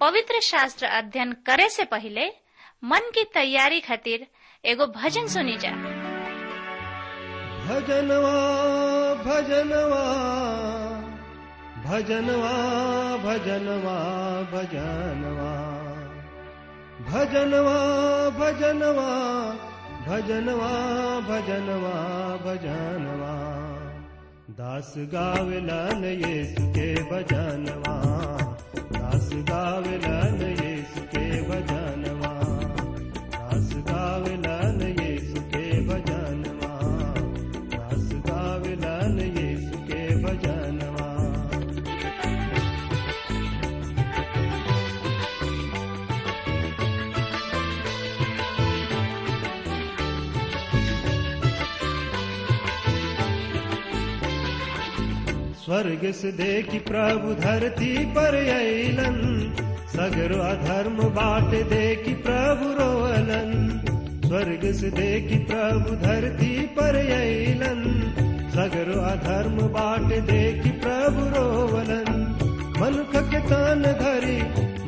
पवित्र शास्त्र अध्ययन करे से पहले मन की तैयारी खातिर एगो भजन सुनी जा। भजनवा भजनवा भजनवा भजनवा भजनवा। भजनवा भजनवा भजनवा भजनवा भजनवा। दास गावलन ये के भजनवा। जुदा विला नहीं स्वर्ग से देखी प्रभु धरती पर अलन सगरो अधर्म बाट देखी प्रभु रोअलन स्वर्ग से देखी प्रभु धरती पर अलन सगरो अधर्म बाट देखी प्रभु रोवलन मनुख के तान धरी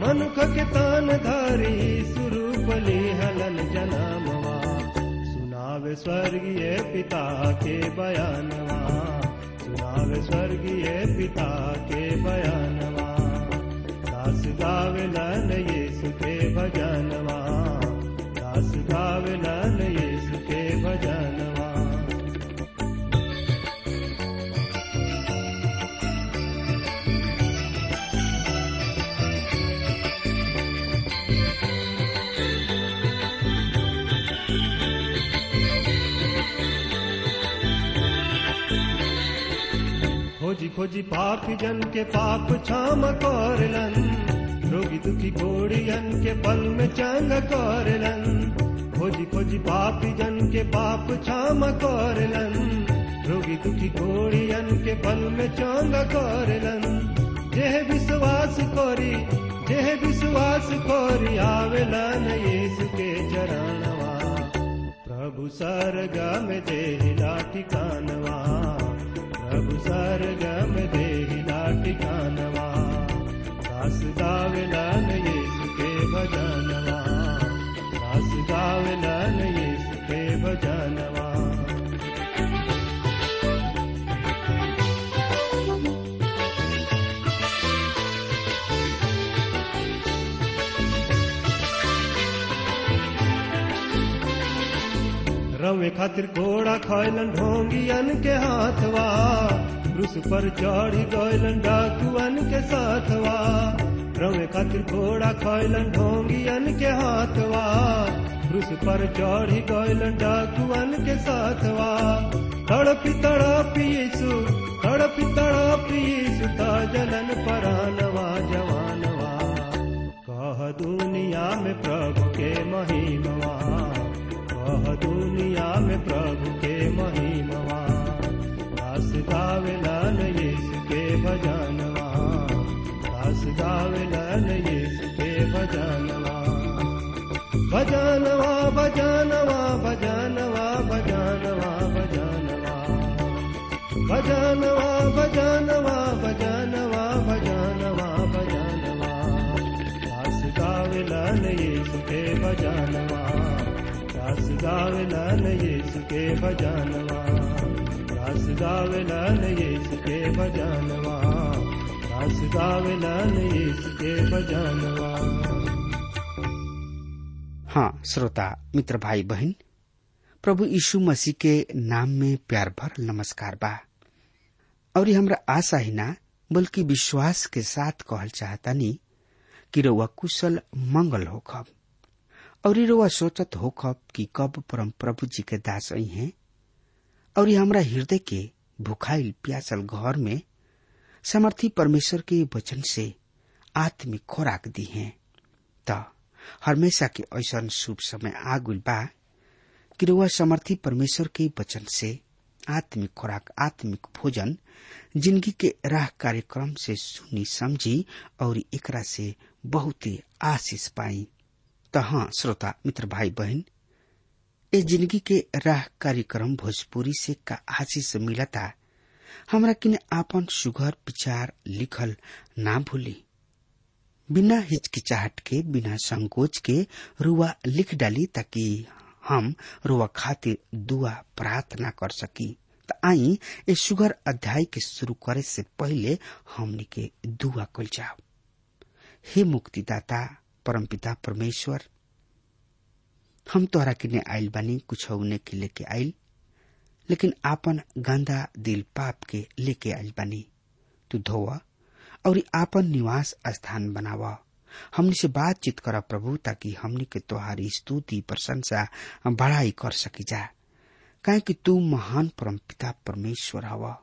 मनुख के तान धरी सुरूपली हलन जनामवा। सुनावे स्वर्गीय पिता के बयानवा स्वर्गीय पिता के बयानवा। दास गावे लल ये सुखे भजनवा। दास गावे लल खोजी खोजी पापी जन के पाप क्षम करलन रोगी दुखी घोड़ियन के पल में चंग करलन खोजी खोजी पापी जन के पाप क्षम करलन रोगी दुखी घोड़ियन के पल में चंग करलन जेह विश्वास करी, जेह विश्वास करी आवेलन यीशु के चरणवा। प्रभु सरगम देहिला ठिकानवा सरगम देहिला ठिकानवा दास गावलन यीशु के भजनवा। दास गावलन रवे खातिर घोड़ा खैलन ढोंगियन के हाथवा। क्रूस पर चढ़ी गैलन डाकुअन के साथवा। रवे खातिर घोड़ा खैलन ढोंगियन के हाथवा। क्रूस पर चढ़ी गैलन डाकुअन के साथवा। तड़पी तड़पी यीशु तड़पी तड़पी यीशु ता जलन परानवा, जवानवा। कह दुनिया में प्रभु के महिमवा दुनिया में प्रभु के महिमवा दास गावेलन यीशु के भजनवा दास गावेलन यीशु के भजनवा भजनवा भजनवा भजनवा भजनवा भजनवा भजनवा भजनवा भजनवा भजनवा भजनवा दास गावेलन यीशु के भजनवा दास गावेलन यीशु के भजनवा। दास गावेलन यीशु के भजनवा। दास गावेलन यीशु के भजनवा। हाँ श्रोता, मित्र भाई बहन, प्रभु यीशु मसीह के नाम में प्यार भर नमस्कार बा। और ये हमरा आशा ही ना, बल्कि विश्वास के साथ कहल चाहतानी कि रउआ कुशल मंगल हो होखब। और ये रउआ सोचत होखब कि कब परम प्रभु जी के दास आई हैं, और ये हमारा हृदय के भुखाइल प्यासल घर में समर्थी परमेश्वर के वचन से आत्मिक खुराक दी हैं। त हमेशा के ऐसा शुभ समय आ गुल बा कि रुआ समर्थी परमेश्वर के वचन से आत्मिक खुराक, आत्मिक भोजन ज़िंदगी के राह कार्यक्रम से सुनी समझी और एकरा से बहुत ही आशीष पाई। तो हाँ श्रोता, मित्र भाई बहन ए ज़िंदगी के राह कार्यक्रम भोजपुरी से का आशीष मिलता, हमरा किने आपन सुघर विचार लिखल ना भूली। बिना हिचकिचाहट के, बिना संकोच के रुआ लिख डाली ताकि हम रुआ खातिर दुआ प्रार्थना कर सकी। त आई ए सुगर अध्याय के शुरू करे से पहले हमनी के दुआ कल जाओ। हे मुक्तिदाता परमपिता परमेश्वर। हम तोहरा किने आइल बानी, कुछ होने के लेके आइल लेकिन आपन गंदा दिल पाप के लेके आइल बानी। तू धोवा, और आपन निवास स्थान बनावा। हमने से बातचीत कर प्रभु, ताकि हमने के तोहारी स्तुति, प्रशंसा बढ़ाई कर सकी जा। कि तू महान परम पिता परमेश्वर हवा।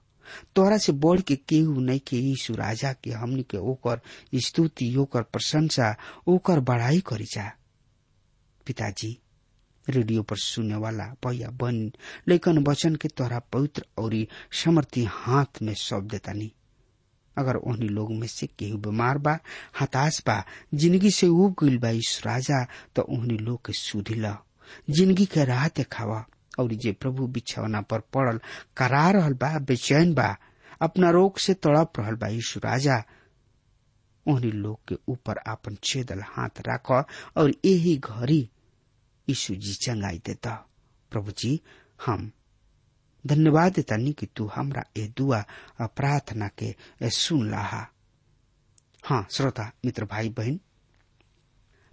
तोरा से बढ़ के केहू नहीं के यीशु राजा के हमनी के ओकर स्तुति, ओकर प्रशंसा, ओकर बढ़ाई करी जा। पिताजी, रेडियो पर सुनने वाला भैया बन, लेकिन वचन के तोहरा पवित्र और समर्थी हाथ में सौंप देता नहीं। अगर उन्हीं लोग में से केहू बीमार बा, हताश बा, ज़िंदगी से उब गईल बा राजा तो उन्हीं लोग के सुधी ज़िंदगी के राह देखावा। और जे प्रभु बिछौना पर पड़ल, करा रहल बा, बेचैन बा, अपना रोग से तड़प रहल बा, यीशु राजा। उन्हीं लोग के ऊपर आपन छेदल हाथ राख और यही घड़ी यीशु जी चंगाई देता। प्रभु जी, हम धन्यवाद देता नहीं कि तू हमरा ए दुआ प्रार्थना के सुन लहा हाँ। श्रोता, मित्र, भाई, बहन,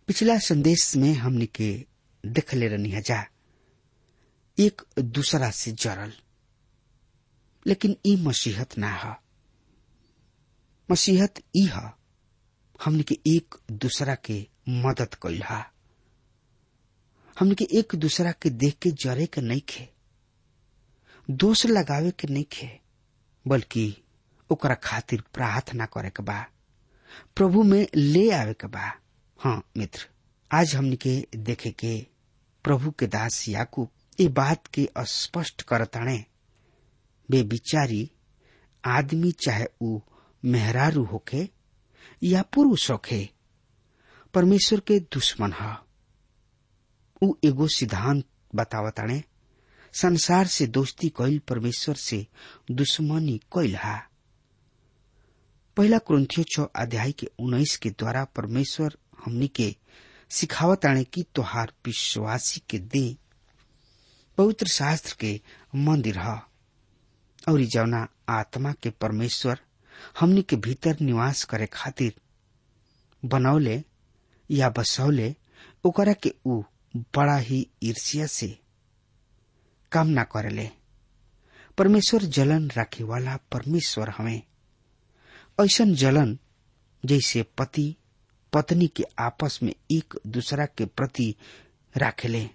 पिछला संदेश में हमने के देखले रहनी है जा। एक दूसरा से जरल। लेकिन ई मसीहत ना है। मसीहत ई है। हमने के एक दूसरा के मदद कैल हा। हमने के एक दूसरा के देख के जरे के नहीं खे। दोष लगावे के नहीं खे। बल्कि ओकरा खातिर प्रार्थना करे के बा। प्रभु में ले आवे के बा। हाँ मित्र, आज हमने के देखे के प्रभु के दास याकूब ये बात के स्पष्ट करताणे बे बिचारी आदमी चाहे ऊ मेहरारू होखे या पुरुष होखे परमेश्वर के दुश्मन है ऊ एगो सिद्धांत बतावताणे संसार से दोस्ती कैल परमेश्वर से दुश्मनी कैल हा पहला क्रंथियो छ अध्याय के उन्नीस के द्वारा परमेश्वर हमनी के सिखावताणे की तोहार विश्वासी के दे पवित्र शास्त्र के मंदिर है और जौना आत्मा के परमेश्वर हमनी के भीतर निवास करे खातिर बनौले या बसौले, ओकरा के ऊ बड़ा ही ईर्ष्या से काम ना करेले। परमेश्वर जलन रखे वाला परमेश्वर हमें। ऐसन जलन जैसे पति, पत्नी के आपस में एक दूसरा के प्रति राखेले।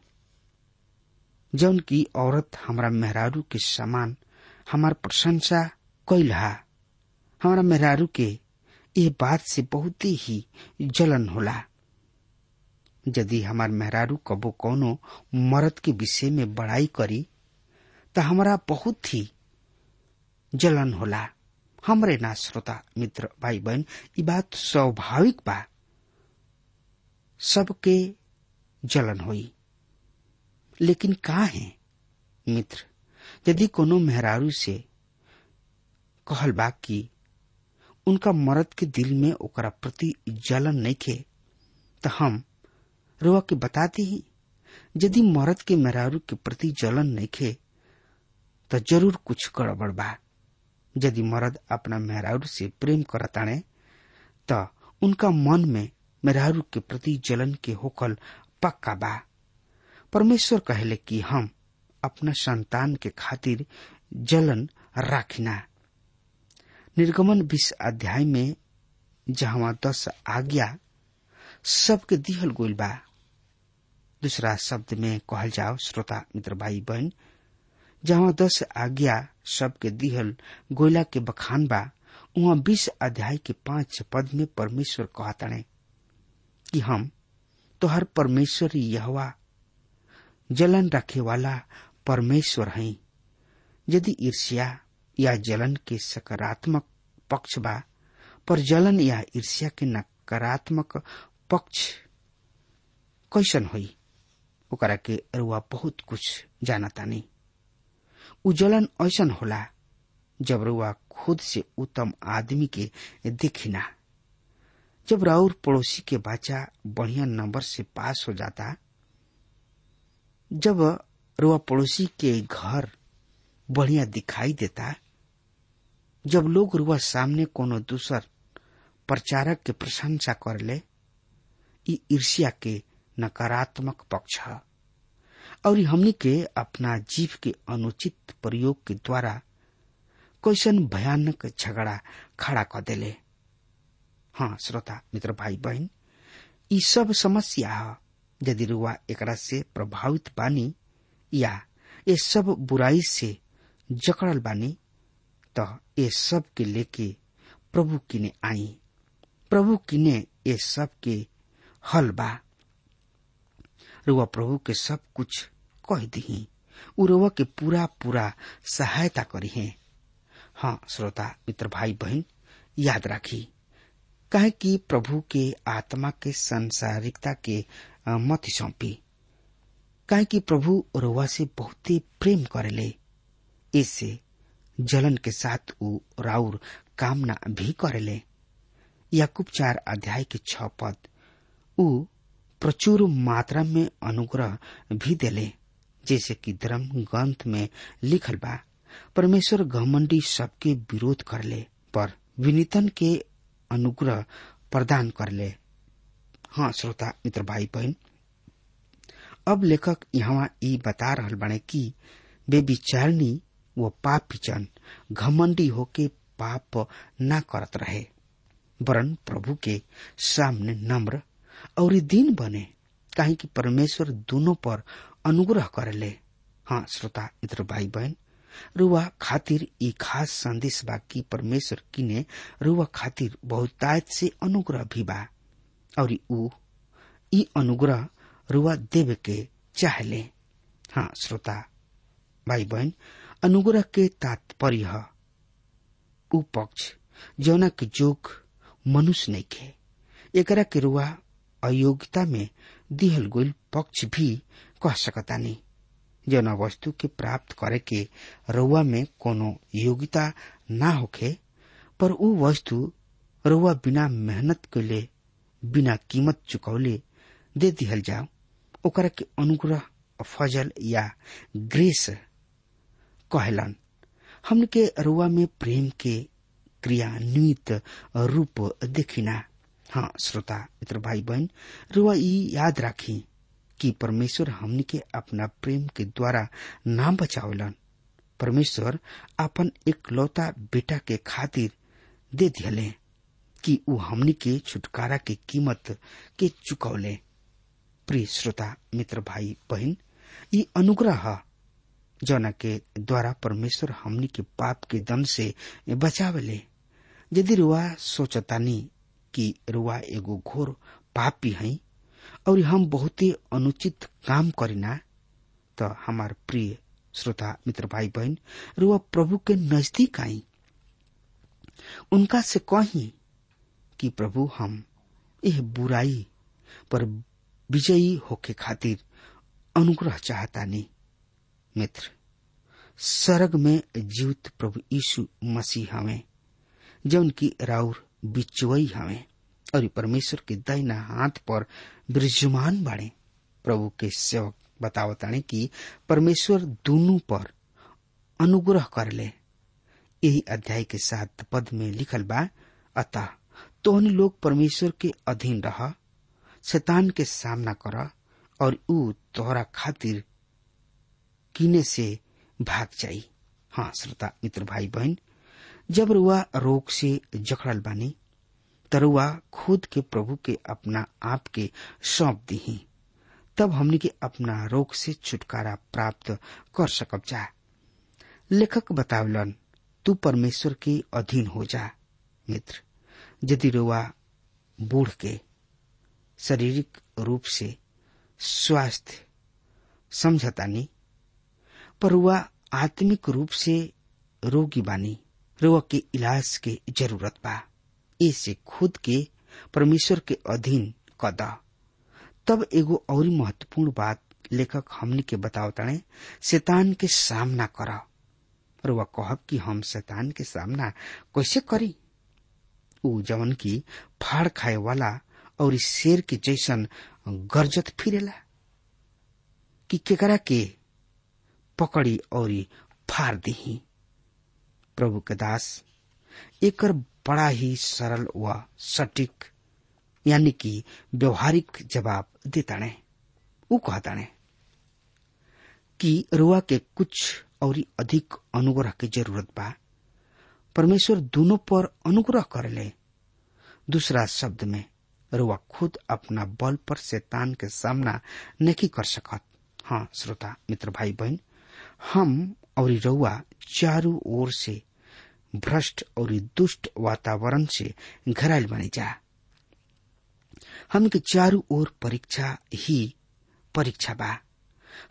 जौन की औरत हमारा मेहरारू के समान हमार प्रशंसा कैलहा हमारा मेहरारू के ये बात से बहुत ही जलन होला। यदि हमार मेहरारू कबो कोनो मर्द के विषय में बड़ाई करी तो हमारा बहुत ही जलन होला। हमरे ना श्रोता, मित्र भाई बहन ये बात स्वाभाविक बा। सबके जलन होई। लेकिन का है? मित्र, यदि कोनो मेहरारू से कहल बा कि, उनका मर्द के दिल में ओकरा प्रति जलन नहीं खे तो हम रुआ के बताते ही, यदि मर्द के मेहरारू के प्रति जलन नहीं खे तो ज़रूर कुछ गड़बड़ बा। यदि मर्द अपना मेहरारू से प्रेम करताणे तो उनका मन में मेहरारू के प्रति जलन के होकल पक्का बा। परमेश्वर कहले कि हम अपना संतान के खातिर जलन राखिना। निर्गमन बीस अध्याय में जहाँ दस आज्ञा सबके दिहल गोल बा। दूसरा शब्द में कहल जाओ, श्रोता, मित्र भाई बहन जहाँ दस आज्ञा सबके दिहल गोयला के बखान बा, वहाँ बीस अध्याय के पाँच पद में परमेश्वर कहताणे कि हम तोहर परमेश्वर यहवा जलन रखे वाला परमेश्वर है। यदि ईर्ष्या या जलन के सकारात्मक पक्ष बा, पर जलन या ईर्ष्या के नकारात्मक पक्ष कैसन होई? ओकरा के रुआ बहुत कुछ जानता नहीं। उ जलन ऐसन होला, जब रुआ खुद से उत्तम आदमी के देखिना। जब राउर पड़ोसी के बच्चा बढ़िया नंबर से पास हो जाता जब रुआ पड़ोसी के घर बढ़िया दिखाई देता, जब लोग रुआ सामने कोनो दूसर प्रचारक के प्रशंसा कर ले ईर्ष्या के नकारात्मक पक्ष है। और हमनी के अपना जीव के अनुचित प्रयोग के द्वारा कैसन भयानक झगड़ा खड़ा कर देले। हाँ श्रोता, मित्र भाई बहन ई सब समस्या है। यदि रुआ एकरा से प्रभावित बानी या ये सब बुराई से जकड़ल बानी तो ये सब के लेके प्रभु किने आई। प्रभु किने ये सब के हल बा। रुआ प्रभु के सब कुछ कह दी उ रुआ के पूरा पूरा सहायता करी है। हाँ श्रोता, मित्र भाई बहन याद राखी। कहे कि प्रभु के आत्मा के संसारिकता के सौंपी। कहे कि प्रभु रुआ से बहुते प्रेम करेले। इससे जलन के साथ उ राउर कामना भी करेले। याकूब चार अध्याय के छ पद उ प्रचुर मात्रा में अनुग्रह भी देले, जैसे कि धर्म ग्रंथ में लिखल बा, परमेश्वर घमंडी सबके विरोध करले, पर विनीतन के अनुग्रह प्रदान करले। हाँ श्रोता, मित्र भाई बहन अब लेखक यहाँ ई बता रहल बने कि बेविचारणी, वो पापी जन घमंडी होके पाप ना करत रहे वरन प्रभु के सामने नम्र और दीन बने, काहे कि परमेश्वर दोनों पर अनुग्रह करले। हाँ श्रोता, मित्र भाई बहन रुआ खातिर ई खास संदेश बा कि परमेश्वर किने रुआ खातिर बहुतायत से अनुग्रह भी बा। और ऊ ई अनुग्रह रुआ देवे के चाहले। हाँ श्रोता भाई बहन अनुग्रह के तात्पर्य ऊ पक्ष, जौना के जोग मनुष्य नहीं खे। एकरा के रुआ अयोग्यता में दिहल गोल पक्ष भी कह सकता नहीं। जौना वस्तु के प्राप्त करे के रुआ में कोनो योग्यता ना होखे, पर ऊ वस्तु रुआ बिना मेहनत के ले बिना कीमत चुकौले दे दिहल जाओ। ओकरा के अनुग्रह फजल या ग्रेस कहलन। हमन के रुआ में प्रेम के क्रियान्वित रूप देखिना। हाँ श्रोता, मित्र भाई बहन रुआ ई याद राखी कि परमेश्वर हमनी के अपना प्रेम के द्वारा नाम बचावलन। परमेश्वर अपन एक लौता बेटा के खातिर दे दिले कि ऊ हमनी के छुटकारा के कीमत के चुकौले प्रिय श्रोता, मित्र, भाई, बहन ये अनुग्रह है जौना के द्वारा परमेश्वर हमनी के पाप के दंड से बचावले। यदि रुआ सोचतानी कि रुआ एगो घोर पापी है और हम बहुते अनुचित काम करीना तो हमार प्रिय श्रोता, मित्र, भाई, बहन, रुआ प्रभु के नज़दीक आई। उनका से कही कि प्रभु, हम यह बुराई पर विजयी होके खातिर अनुग्रह चाहता नहीं। मित्र सरग में जीवित प्रभु यीशु मसीह हमें जौन की राउर बिचुई हमें, और परमेश्वर के दाहिना हाथ पर विराजमान बाड़े। प्रभु के सेवक बतावताने कि परमेश्वर दोनों पर अनुग्रह कर ले। यही अध्याय के साथ पद में लिखल बा, अतः तोहनी लोग परमेश्वर के अधीन रह, शैतान के सामना कर और ऊ तोहरा खातिर कीने से भाग जाई। हाँ श्रोता, मित्र, भाई, बहन, जब रुआ रोग से जकड़ल बानी तरुआ खुद के प्रभु के अपना आप के सौंप दी तब हमने के अपना रोग से छुटकारा प्राप्त कर सकब जा। लेखक बतावलन, तू परमेश्वर के अधीन हो जा, मित्र। यदि रुआ बूढ़ के शारीरिक रूप से स्वास्थ्य समझता नहीं पर वह आत्मिक रूप से रोगी बानी रुआ के इलाज के ज़रूरत बा। इसे खुद के परमेश्वर के अधीन कद। तब एगो और महत्वपूर्ण बात लेखक हमनी के बतावताणे शैतान के सामना कर। रुआ कहब कि हम शैतान के सामना कैसे करी? ऊ जवन की फाड़ खाए वाला और इस शेर के जैसन गरजत फिरेला। कि केकरा के पकड़ी और फाड़ दही। प्रभु के दास, एकर बड़ा ही सरल व सटीक, यानी कि व्यवहारिक जवाब देताणे। ऊ कहताणे कि रुआ के कुछ और अधिक अनुग्रह की ज़रूरत बा। परमेश्वर दोनों पर अनुग्रह कर ले। दूसरा शब्द में, रुआ खुद अपना बल पर शैतान के सामना नहीं कर सकत। हाँ श्रोता, मित्र भाई बहन हम और रउआ चारों ओर से भ्रष्ट और दुष्ट वातावरण से घरायल बने जा। हम के चारों ओर परीक्षा ही परीक्षा बा।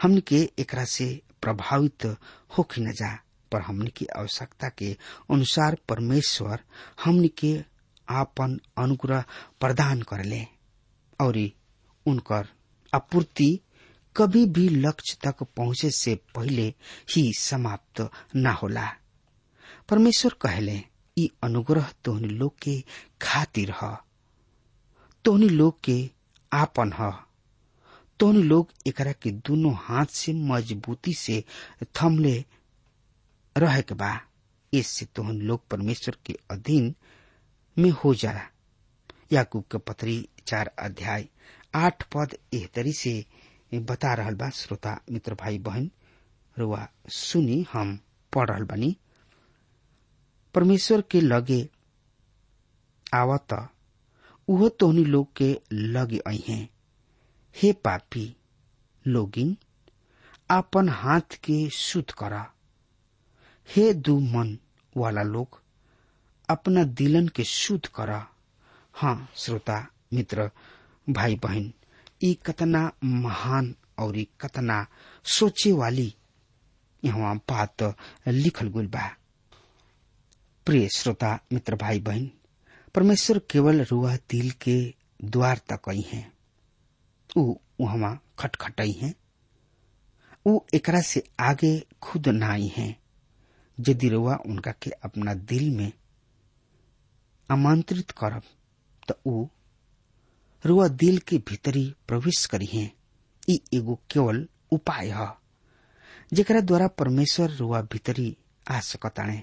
हमन के एकरा से प्रभावित होखी न जा। पर हमन की आवश्यकता के अनुसार परमेश्वर हमने के आपन अनुग्रह प्रदान करले और उनकर आपूर्ति कभी भी लक्ष्य तक पहुँचे से पहले ही समाप्त न होला। परमेश्वर कहले, ई अनुग्रह तोहनी लोग के खातिर ह। तोहनी लोग के आपन ह। तोहनी लोग एकरा के दोनों हाथ से मजबूती से थमले रहे बा इससे तोहन लोग परमेश्वर के अधीन में हो जाला याकूब के पत्री चार अध्याय आठ पद एह तरी से बता रहल बा, श्रोता, मित्र, भाई, बहन, रुआ, सुनी हम पढ़ बानी। परमेश्वर के लगे आवत, उहो तोहनी लोग के लगे आई हैं। हे पापी, लोगिन, आपन हाथ के शुद्ध करा। हे दू मन वाला लोग, अपना दिलन के शुद्ध करा। हाँ श्रोता, मित्र भाई बहन ई कतना महान और ई कतना सोचे वाली यहाँ बात लिखल गुल बा। प्रिय श्रोता, मित्र भाई बहन परमेश्वर केवल रुआ दिल के द्वार तक आई हैं। वहाँ खटखटाई हैं। ऊ एकरा से आगे खुद ना आई हैं। यदि रुआ उनका के अपना दिल में आमंत्रित करब तो ऊ रुआ दिल के भीतरी प्रवेश करी है ई एगो केवल उपाय है जेकरा द्वारा परमेश्वर रुआ भीतरी आ सकताणे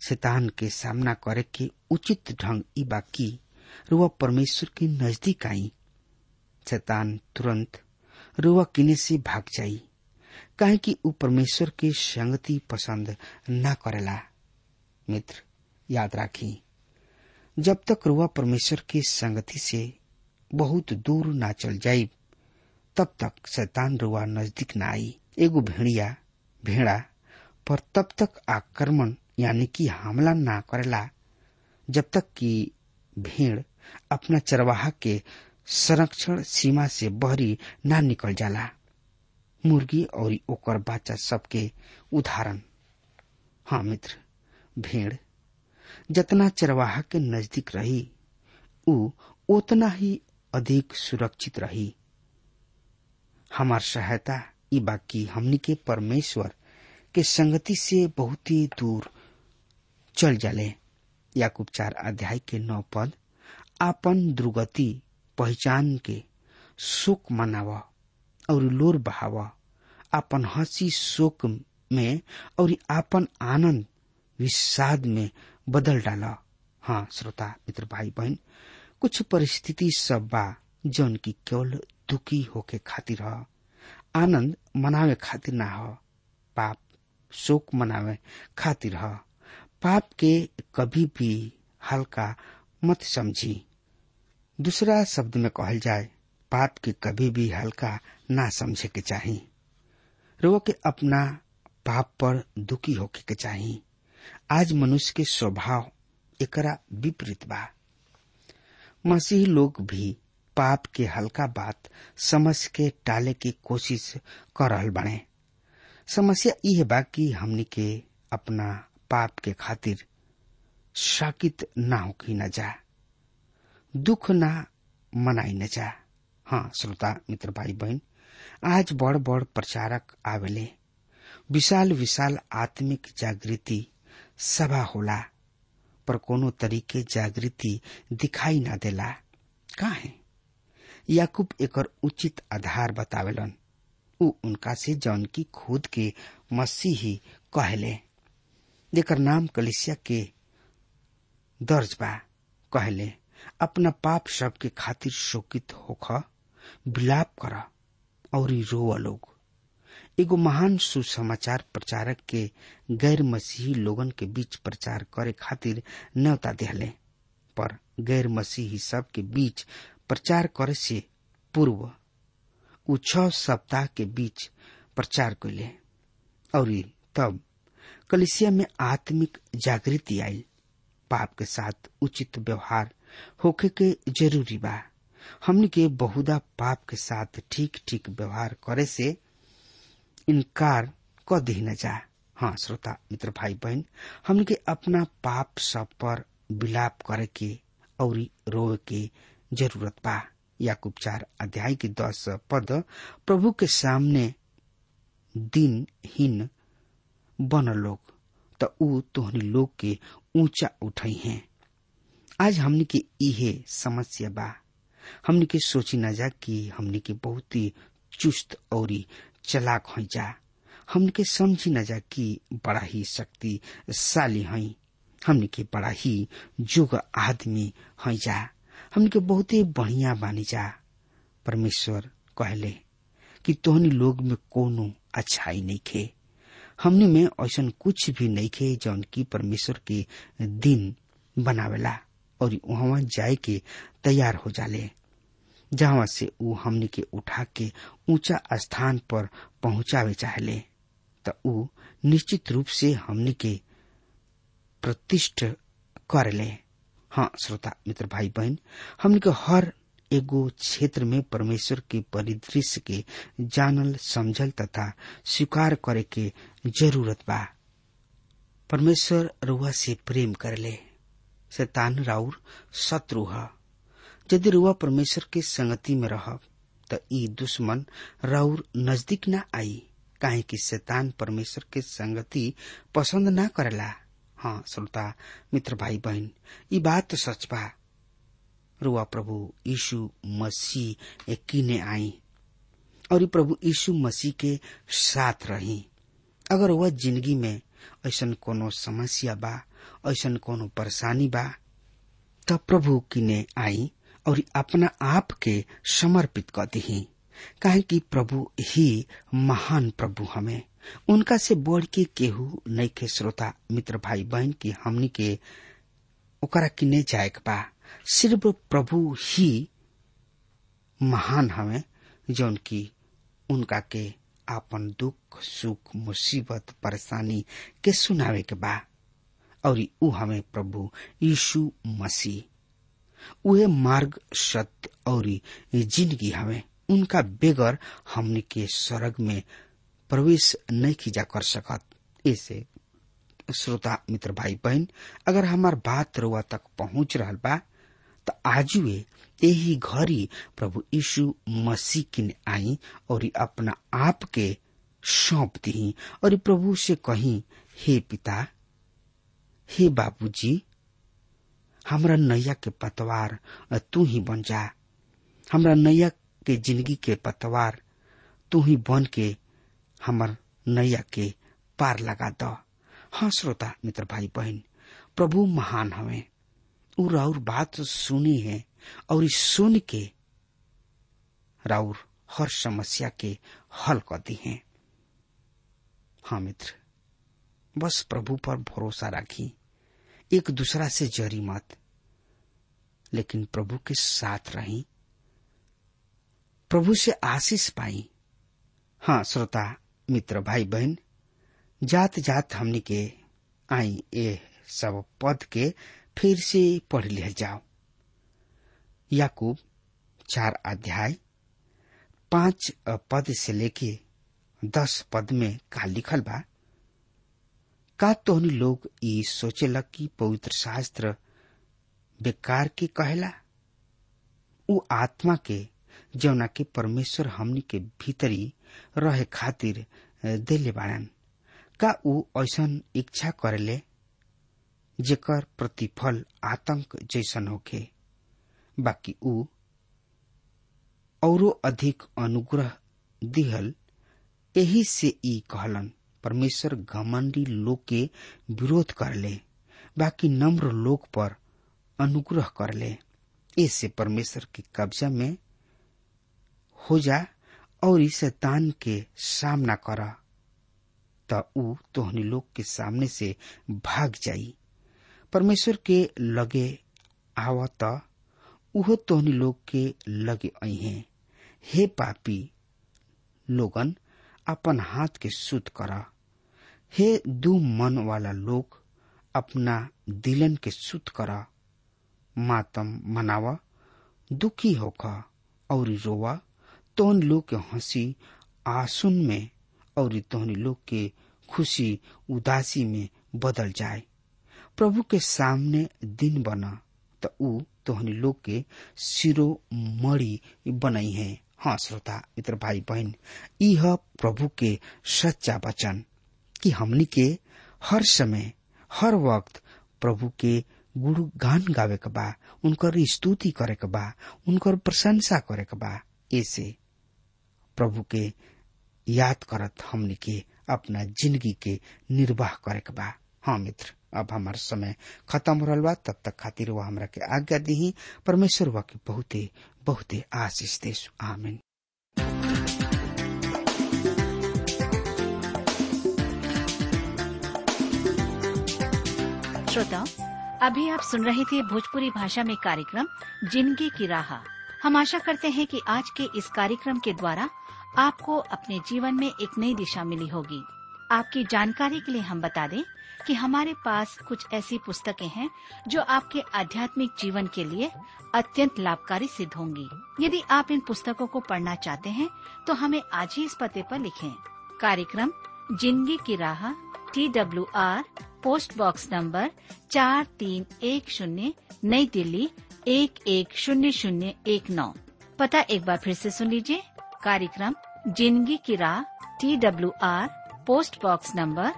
शैतान के सामना करे के उचित ढंग ई बाकी रुआ परमेश्वर के नज़दीक आई शैतान तुरंत रुआ किने से भाग जाई काहे कि ऊ परमेश्वर के संगति पसंद न करेला। मित्र, याद राखी, जब तक रुआ परमेश्वर के संगति से बहुत दूर ना चल जाई, तब तक शैतान रुआ नज़दीक ना आई। एगो भेड़िया, भेड़ा, पर तब तक आक्रमण यानी कि हमला ना करेला, जब तक कि भेड़ अपना चरवाहा के संरक्षण सीमा से बहरी ना निकल जाला। मुर्गी और ओकर बच्चा सबके उदाहरण। हाँ मित्र, भेड़ जतना चरवाहा के नज़दीक रही उ उतना ही अधिक सुरक्षित रही। हमार सहायता ई बाकी हमनी के परमेश्वर के संगति से बहुत ही दूर चल जाले। याकूब चार अध्याय के नौ पद, आपन दुर्गति पहचान के शोक मनाव। और लोर बहाव। आपन हँसी शोक में और आपन आनंद विषाद में बदल डाला। हाँ श्रोता, मित्र भाई बहन कुछ परिस्थिति सब बा जौन की केवल दुखी होके खातिर ह। आनंद मनावे खातिर ना ह। पाप, शोक मनावे खातिर ह। पाप के कभी भी हल्का मत समझी। दूसरा शब्द में कहल जाए, पाप के कभी भी हल्का ना समझे के चाही। रो के अपना पाप पर दुखी होके के चाही। आज मनुष्य के स्वभाव एकरा विपरीत बा। मसीह लोग भी पाप के हल्का बात समझ के टाले की कोशिश कर रहल बने समस्या यह बा कि हमनी के अपना पाप के खातिर शाकित ना होकी न जा। दुख ना मनाई न जा। हाँ श्रोता, मित्र भाई बहन आज बड़ बड़ प्रचारक आवेले। विशाल विशाल आत्मिक जागृति सभा होला, पर कोनो तरीके जागृति दिखाई ना देला। का है? याकूब एकर उचित आधार बतावेलन। उ उनका से जौन की खुद के मसीही कहले। जेकर नाम कलिसिया के दर्ज बा, कहले, अपना पाप सब के खातिर शोकित होख, विलाप कर। और रोव लोग। एगो महान सुसमाचार प्रचारक के गैर मसीही लोगन के बीच प्रचार करे खातिर न्यौता देहले, पर गैर मसीही सब के बीच प्रचार करे से पूर्व उ छह सप्ताह के बीच प्रचार कैले और तब कलिसिया में आत्मिक जागृति आई पाप के साथ उचित व्यवहार होके के ज़रूरी बा। हमनी के बहुधा पाप के साथ ठीक ठीक व्यवहार करे से इनकार क दी न जा हाँ श्रोता, मित्र भाई बहन हमनी के अपना पाप सब पर विलाप करे के और रोए के ज़रूरत बा। याकूब चार अध्याय के दस पद, प्रभु के सामने दिन हीन बन लोग तो ऊ तोहनी लोग के ऊँचा उठई हैं। आज हमनी के इहे समस्या बा। हमनी के सोची न जा कि हमनी के बहुत ही चुस्त और चलाक हो जा। हमनी के समझी न जा कि बड़ा ही शक्तिशाली हई। हमने के बड़ा ही जुग आदमी हई जा। हमनी के बहुत ही बढ़िया बानी जा। परमेश्वर कहले कि तोहनी लोग में कोनो अच्छाई नहीं खे। हमने में ऐसा कुछ भी नहीं खे जौन की परमेश्वर के दिन बनावेला और वहाँ जाए के तैयार हो जाले। जहाँ से ऊ हमनी के उठा के ऊँचा स्थान पर पहुंचावे चाहले, त ऊ निश्चित रूप से हमनी के प्रतिष्ठ करले। हाँ श्रोता, मित्र भाई बहन हमनी के हर एगो क्षेत्र में परमेश्वर के परिदृश्य के जानल, समझल तथा स्वीकार करे के ज़रूरत बा। परमेश्वर रुआ से प्रेम कर ले शैतान राउर शत्रु ह। यदि रुआ परमेश्वर के संगति में रह, त ई दुश्मन राउर नज़दीक न आई, काहे कि शैतान परमेश्वर के संगति पसंद ना करेला। हाँ श्रोता, मित्र भाई बहन ई बात तो सच बा। रुआ प्रभु यीशु मसीह किने आई, और प्रभु यीशु मसीह के साथ रही। अगर वह ज़िंदगी में ऐसा कोनो समस्या बा ऐसा कोनो परेशानी बा, तब प्रभु किने आई। और अपना आप के समर्पित कर दी काहे कि प्रभु ही महान प्रभु हमें। उनका से बढ़ के केहू के श्रोता, मित्र भाई बहन की हमनी के ओकरा किने जाए बा। सिर्फ़ प्रभु ही महान हमें, जौन की उनका के आपन दुख, सुख, मुसीबत, परेशानी के सुनावे के बा। और हमें प्रभु यीशु मसीह उहे मार्ग सत्य और ज़िंदगी हमें उनका बेगर हमने के स्वर्ग में प्रवेश नहीं किया कर सकत। ऐसे श्रोता, मित्र भाई बहन अगर हमार बात रुआ तक पहुँच रहा बा तो आजुए यही घड़ी प्रभु यीशु मसीह किन आई और अपना आप के सौंप दी और प्रभु से कही, हे पिता, हे बाबूजी हमरा नैया के पतवार तू ही बन जा। हमरा नैया के ज़िंदगी के पतवार, तू ही बन के हमर नैया के पार लगा द। हाँ श्रोता, मित्र भाई बहन प्रभु महान हवे। उ राउर बात सुनी है और सुन के राउर हर समस्या के हल कर दी है। हाँ मित्र, बस प्रभु पर भरोसा राखी। एक दूसरा से जरी मत। लेकिन प्रभु के साथ रही। प्रभु से आशीष पाई। हाँ श्रोता, मित्र भाई बहन जात जात हमने के आई ए सब पद के फिर से पढ़ लिया जाओ। याकूब, चार अध्याय, पाँच पद से लेके दस पद में का लिखल बा। का तोहनी लोग ई सोचेला कि पवित्र शास्त्र बेकार के कहला। उ आत्मा के, जौना के परमेश्वर हमनी के भीतरी रहे खातिर देले बाड़न। का उ ऐसन इच्छा करेले, जेकर प्रतिफल आतंक जैसन होखे? बाकी उ औरो अधिक अनुग्रह दिहल, एही से ई कहलन। परमेश्वर घमंडी लोग के विरोध करले बाकी नम्र लोग पर अनुग्रह करले ऐसे परमेश्वर के कब्जा में हो जा और इस शैतान के सामना कर, त तोहनी लोग के सामने से भाग जाई। परमेश्वर के लगे आव त, उहो तोहनी लोग के लगे अहे हे पापी लोगन अपन हाथ के शुद्ध कर। हे दू मन वाला लोग अपना दिलन के शुद्ध कर। मातम मनावा, दुखी होख और रोवा। तोहन लोग के हँसी आसुन में और तोहनी लोग के खुशी उदासी में बदल जाए। प्रभु के सामने दिन बना, त ऊ तोहनी लोग के सिरो मड़ी बनई है। हाँ श्रोता, मित्र भाई बहन यह प्रभु के सच्चा वचन कि हमनी के हर समय, हर वक्त प्रभु के गुरु गान गावे के बा, उनकर स्तुति करे के बा, उनकर प्रशंसा करे के बा ऐसे प्रभु के याद करत हमनी के अपना ज़िंदगी के निर्वाह करे के बा। हाँ मित्र, अब हमार समय खत्म हो रहा तब तक खातिर वह हमरा के आज्ञा दी परमेश्वर के बहुते बहुते आशीष दे आमीन। श्रोताओं अभी आप सुन रहे थे भोजपुरी भाषा में कार्यक्रम, ज़िंदगी की राह। हम आशा करते हैं कि आज के इस कार्यक्रम के द्वारा आपको अपने जीवन में एक नई दिशा मिली होगी। आपकी जानकारी के लिए हम बता दें कि हमारे पास कुछ ऐसी पुस्तकें हैं जो आपके आध्यात्मिक जीवन के लिए अत्यंत लाभकारी सिद्ध होंगी। यदि आप इन पुस्तकों को पढ़ना चाहते हैं तो हमें आज ही इस पते पर लिखें। कार्यक्रम, ज़िंदगी की राह T W R post box number चार तीन एक शून्य, नई दिल्ली, एक एक शून्य शून्य एक नौ। पता एक बार फिर से सुन लीजिए। कार्यक्रम, ज़िंदगी की राह T W R post box number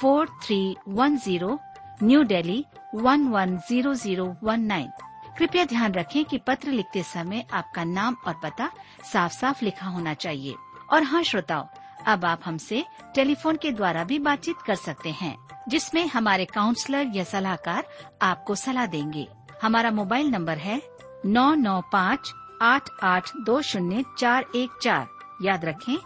four three one zero New Delhi one one zero zero one nine कृपया ध्यान रखें कि पत्र लिखते समय आपका नाम और पता साफ़ साफ़ लिखा होना चाहिए। और हाँ श्रोताओं, अब आप हमसे टेलीफोन के द्वारा भी बातचीत कर सकते हैं, जिसमें हमारे काउंसलर या सलाहकार आपको सलाह देंगे। हमारा मोबाइल नंबर है नौ नौ पाँच आठ आठ दो शून्य चार एक चार। याद रखें,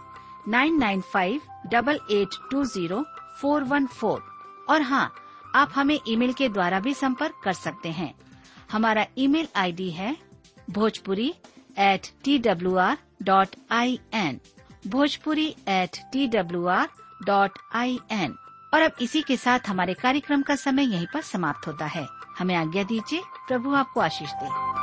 nine nine five double eight two zero four one four. और हाँ आप हमें ईमेल के द्वारा भी संपर्क कर सकते हैं। हमारा ईमेल आईडी है Bhojpuri at T W R dot I N Bhojpuri at T W R dot I N और अब इसी के साथ हमारे कार्यक्रम का समय यहीं पर समाप्त होता है। हमें आज्ञा दीजिए, प्रभु आपको आशीष दे।